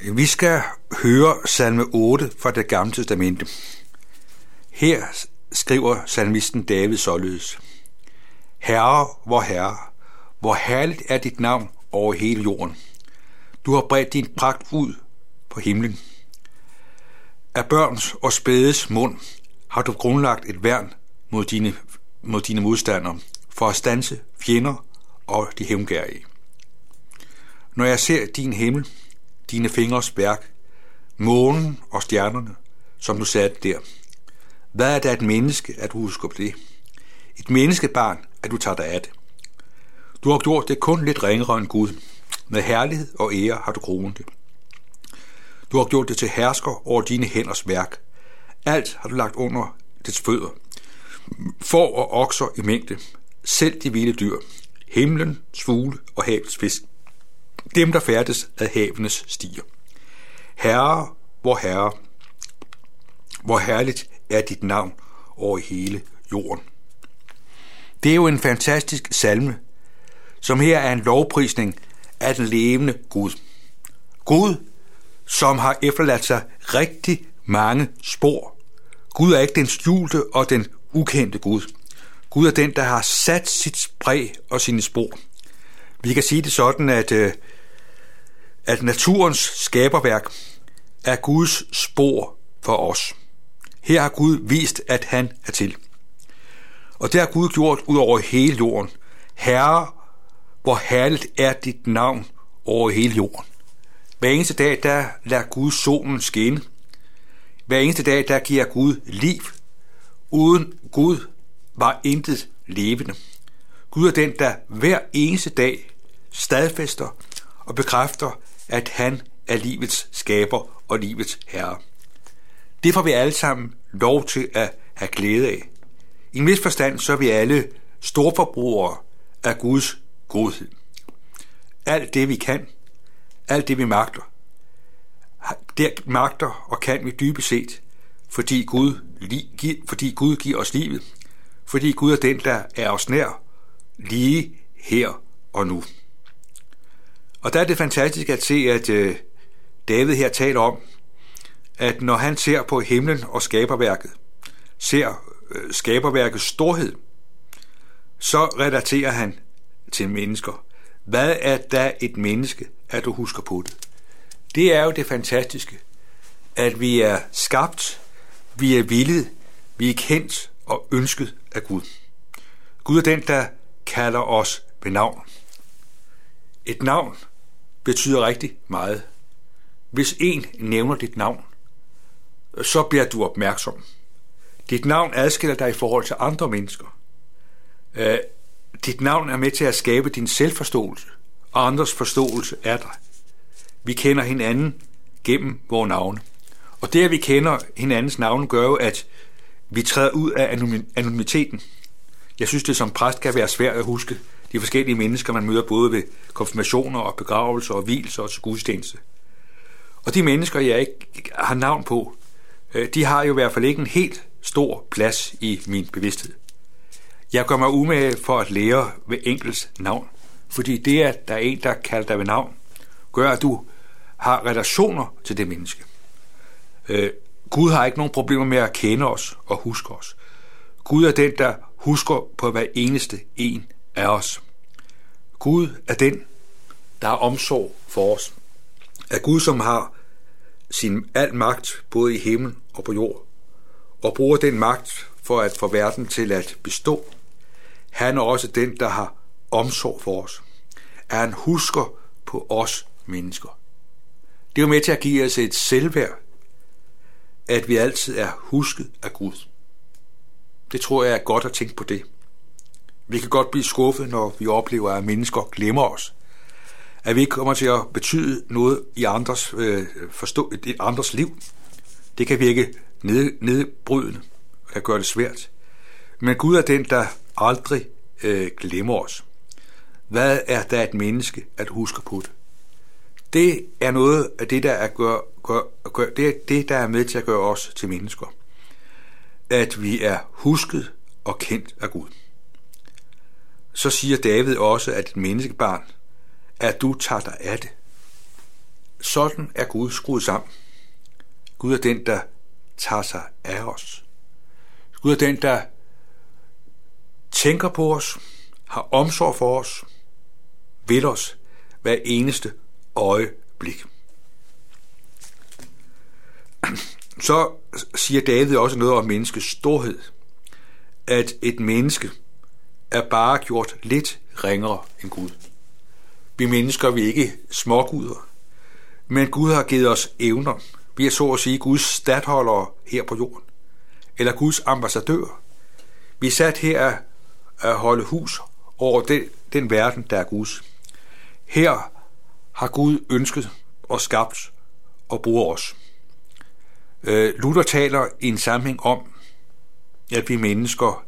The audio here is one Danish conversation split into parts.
Vi skal høre salme 8 fra det gamle testamente. Her skriver salmisten David således. Herre, hvor herre, hvor herligt er dit navn over hele jorden. Du har bredt din pragt ud på himlen. Af børns og spædes mund har du grundlagt et værn mod dine, mod dine modstandere, for at stanse fjender og de hævngærige. Når jeg ser din himmel, dine fingres værk, månen og stjernerne, som du satte der. Hvad er det et menneske, at du husker på det? Et menneskebarn, at du tager dig af det. Du har gjort det kun lidt ringere end Gud. Med herlighed og ære har du kronet det. Du har gjort det til hersker over dine hænders værk. Alt har du lagt under dets fødder. For og okser i mængde. Selv de vilde dyr. Himlen, fugle og havets fisk dem der færdes ad havenes stier. Herre, hvor herre, hvor herligt er dit navn over hele jorden. Det er jo en fantastisk salme, som her er en lovprisning af den levende Gud. Gud, som har efterladt sig rigtig mange spor. Gud er ikke den skjulte og den ukendte Gud. Gud er den, der har sat sit spræg og sine spor. Vi kan sige det sådan, at øh, at naturens skaberværk er Guds spor for os. Her har Gud vist, at han er til. Og det har Gud gjort ud over hele jorden. Herre, hvor herligt er dit navn over hele jorden. Hver eneste dag, der lader Gud solen skinne. Hver eneste dag, der giver Gud liv. Uden Gud var intet levende. Gud er den, der hver eneste dag stadfæster og bekræfter, at han er livets skaber og livets herre. Det får vi alle sammen lov til at have glæde af. I en vis forstand så er vi alle storforbrugere af Guds godhed. Alt det vi kan, alt det vi magter, det magter og kan vi dybest set, fordi Gud, fordi Gud giver os livet, fordi Gud er den, der er os nær, lige her og nu. Og der er det fantastisk at se, at øh, David her taler om, at når han ser på himlen og skaberværket, ser øh, skaberværkets storhed, så relaterer han til mennesker. Hvad er da et menneske, at du husker på det? Det er jo det fantastiske, at vi er skabt, vi er villet, vi er kendt og ønsket af Gud. Gud er den, der kalder os ved navn. Et navn betyder rigtig meget. Hvis en nævner dit navn, så bliver du opmærksom. Dit navn adskiller dig i forhold til andre mennesker. Øh, dit navn er med til at skabe din selvforståelse og andres forståelse af dig. Vi kender hinanden gennem vores navne. Og det, at vi kender hinandens navne, gør jo, at vi træder ud af anonymiteten. Jeg synes, det som præst kan være svært at huske, de forskellige mennesker, man møder både ved konfirmationer og begravelser og hvilser og til gudstjeneste. Og de mennesker, jeg ikke har navn på, øh, de har jo i hvert fald ikke en helt stor plads i min bevidsthed. Jeg gør mig umage for at lære ved enkels navn, fordi det, at der er en, der kalder dig ved navn, gør, at du har relationer til det menneske. Øh, Gud har ikke nogen problemer med at kende os og huske os. Gud er den, der husker på hver eneste en af os. Gud er den, der har omsorg for os. Er Gud, som har sin al magt både i himmel og på jord, og bruger den magt for at få verden til at bestå. Han er også den, der har omsorg for os. Er han husker på os mennesker. Det er jo med til at give os et selvværd, at vi altid er husket af Gud. Det tror jeg er godt at tænke på det. Vi kan godt blive skuffet, når vi oplever, at mennesker glemmer os. At vi ikke kommer til at betyde noget i andres, øh, forstå, i andres liv. Det kan virke ned, nedbrydende og kan gøre det svært. Men Gud er den, der aldrig øh, glemmer os. Hvad er der et menneske at huske på det? Det er noget af det, der er, gør, gør, gør, det, er det, der er med til at gøre os til mennesker. At vi er husket og kendt af Gud så siger David også, at et menneskebarn, at du tager dig af det. sådan er Gud skruet sammen. Gud er den, der tager sig af os. Gud er den, der tænker på os, har omsorg for os, vil os hver eneste øjeblik. Så siger David også noget om menneskets storhed. At et menneske er bare gjort lidt ringere end Gud. Vi mennesker vi er ikke småguder, men Gud har givet os evner. Vi er så at sige Guds stadholdere her på jorden, eller Guds ambassadør. Vi er sat her at holde hus over den, den verden, der er Guds. Her har Gud ønsket og skabt og bruger os. Øh, Luther taler i en sammenhæng om, at vi mennesker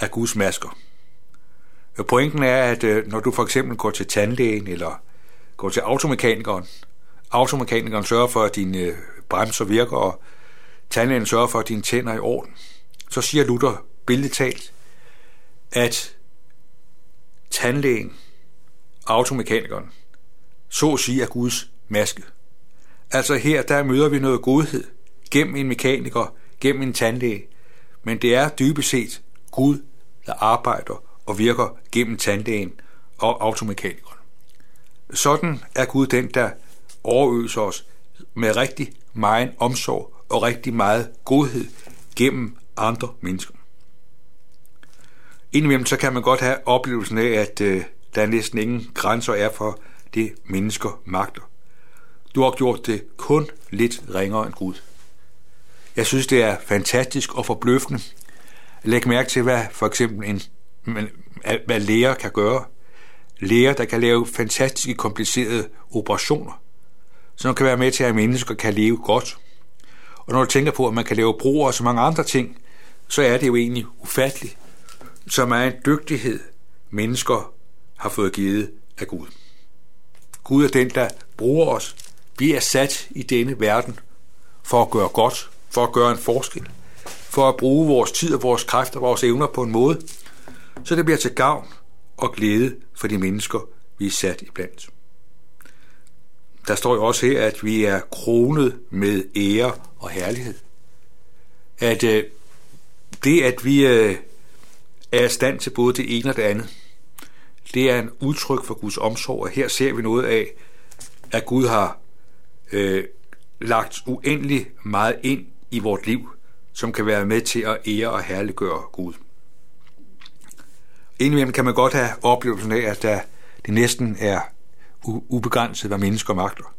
er Guds masker. Og pointen er, at øh, når du for eksempel går til tandlægen eller går til automekanikeren, automekanikeren sørger for, at dine øh, bremser virker, og tandlægen sørger for, at dine tænder er i orden, så siger Luther billedligt talt, at tandlægen, automekanikeren, så at sige er Guds maske. Altså her, der møder vi noget godhed gennem en mekaniker, gennem en tandlæge, men det er dybest set Gud, der arbejder og virker gennem tandlægen og automekanikeren. Sådan er Gud den, der overøser os med rigtig meget omsorg og rigtig meget godhed gennem andre mennesker. Indimellem så kan man godt have oplevelsen af, at øh, der næsten ingen grænser er for det, mennesker magter. Du har gjort det kun lidt ringere end Gud. Jeg synes, det er fantastisk og forbløffende. Læg mærke til, hvad for eksempel en, hvad læger kan gøre. Læger, der kan lave fantastiske komplicerede operationer, som kan være med til, at mennesker kan leve godt. Og når du tænker på, at man kan lave broer og så mange andre ting, så er det jo egentlig ufatteligt, som er en dygtighed, mennesker har fået givet af Gud. Gud er den, der bruger os. Vi er sat i denne verden for at gøre godt, for at gøre en forskel, for at bruge vores tid og vores kræfter og vores evner på en måde, så det bliver til gavn og glæde for de mennesker, vi er sat i blandt. Der står jo også her, at vi er kronet med ære og herlighed. At øh, det, at vi øh, er i stand til både det ene og det andet, det er en udtryk for Guds omsorg, og her ser vi noget af, at Gud har øh, lagt uendelig meget ind i vort liv, som kan være med til at ære og herliggøre Gud. Indimellem kan man godt have oplevelsen af, at det næsten er ubegrænset, hvad mennesker magter.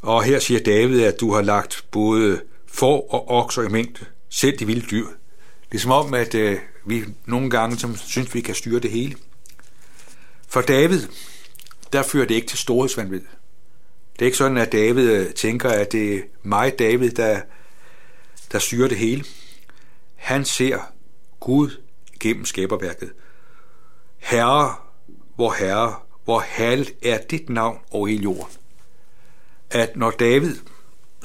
Og her siger David, at du har lagt både får og okser i mængde, selv de vilde dyr. Det er som om, at øh, vi nogle gange som synes, vi kan styre det hele. For David, der fører det ikke til storhedsvandvid. Det er ikke sådan, at David øh, tænker, at det er mig, David, der, der styrer det hele. Han ser Gud gennem skaberværket. Herre, hvor herre, hvor halvt er dit navn over hele jorden. At når David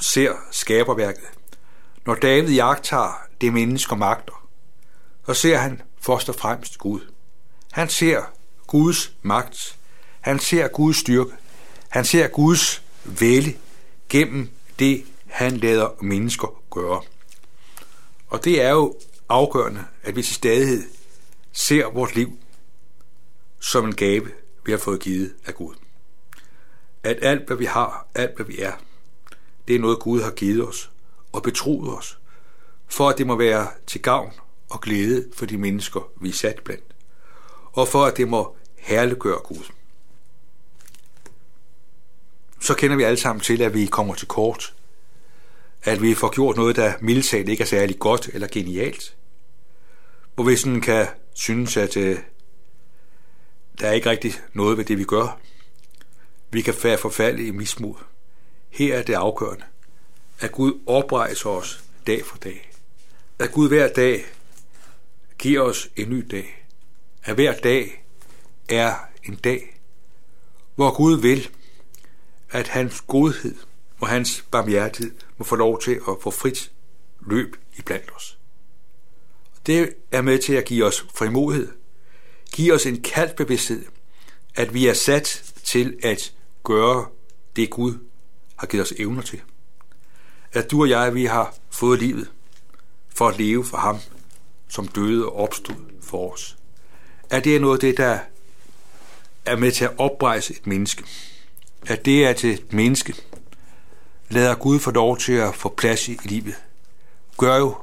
ser skaberværket, når David jagter det mennesker magter, så ser han først og fremmest Gud. Han ser Guds magt. Han ser Guds styrke. Han ser Guds vælge gennem det, han lader mennesker gøre. Og det er jo afgørende, at vi til stadighed ser vores liv som en gave, vi har fået givet af Gud. At alt, hvad vi har, alt, hvad vi er, det er noget, Gud har givet os og betroet os, for at det må være til gavn og glæde for de mennesker, vi er sat blandt, og for at det må herliggøre Gud. Så kender vi alle sammen til, at vi kommer til kort, at vi får gjort noget, der mildt ikke er særlig godt eller genialt, hvor vi sådan kan synes, at øh, der er ikke rigtig noget ved det, vi gør. Vi kan være forfalde i mismod. Her er det afgørende, at Gud oprejser os dag for dag. At Gud hver dag giver os en ny dag. At hver dag er en dag, hvor Gud vil, at hans godhed og hans barmhjertighed må få lov til at få frit løb i blandt os. Det er med til at give os frimodighed, give os en kaldt bevidsthed, at vi er sat til at gøre det Gud har givet os evner til. At du og jeg, vi har fået livet for at leve for ham, som døde og opstod for os. At det er noget af det, der er med til at oprejse et menneske. At det er til et menneske, lader Gud få lov til at få plads i livet. Gør jo,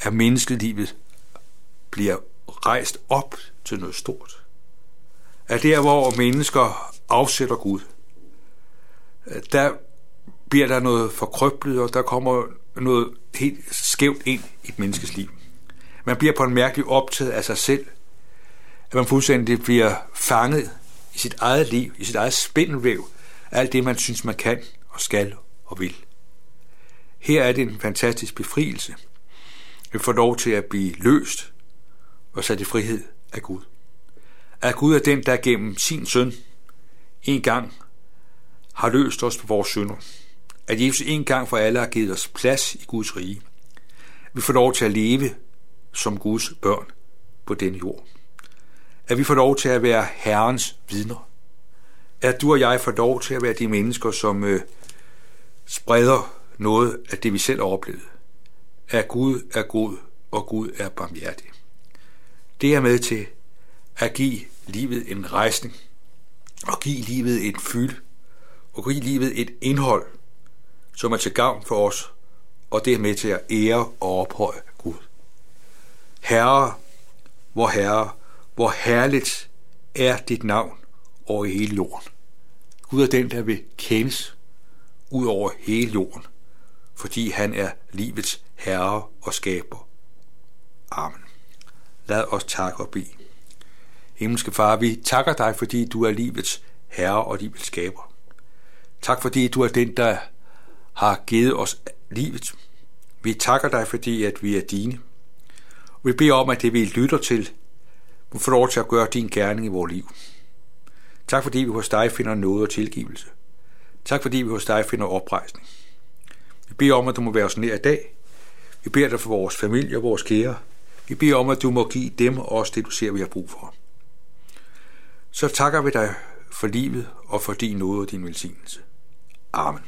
at menneskelivet bliver rejst op til noget stort. At der, hvor mennesker afsætter Gud, der bliver der noget forkrøblet, og der kommer noget helt skævt ind i et menneskes liv. Man bliver på en mærkelig optaget af sig selv, at man fuldstændig bliver fanget i sit eget liv, i sit eget spindelvæv, alt det, man synes, man kan og skal og vil. Her er det en fantastisk befrielse. Vi får lov til at blive løst og sat i frihed af Gud. At Gud er den, der gennem sin søn en gang har løst os på vores synder. At Jesus en gang for alle har givet os plads i Guds rige. Vi får lov til at leve som Guds børn på den jord. At vi får lov til at være Herrens vidner. At du og jeg får lov til at være de mennesker, som øh, spreder noget af det, vi selv har oplevet. At Gud er god, og Gud er barmhjertig. Det er med til at give livet en rejsning, og give livet et fyld, og give livet et indhold, som er til gavn for os, og det er med til at ære og ophøje Gud. Herre, hvor Herre, hvor herligt er dit navn over hele jorden. Gud er den, der vil kendes ud over hele jorden, fordi han er livets herre og skaber. Amen. Lad os takke og bede. Himmelske Far, vi takker dig, fordi du er livets herre og livets skaber. Tak fordi du er den, der har givet os livet. Vi takker dig, fordi at vi er dine. Vi beder om, at det vi lytter til, må få lov til at gøre din gerning i vores liv. Tak fordi vi hos dig finder noget og tilgivelse. Tak fordi vi hos dig finder oprejsning. Vi beder om, at du må være os nær i dag. Vi beder dig for vores familie og vores kære. Vi beder om, at du må give dem og os det, du ser, vi har brug for. Så takker vi dig for livet og for din nåde og din velsignelse. Amen.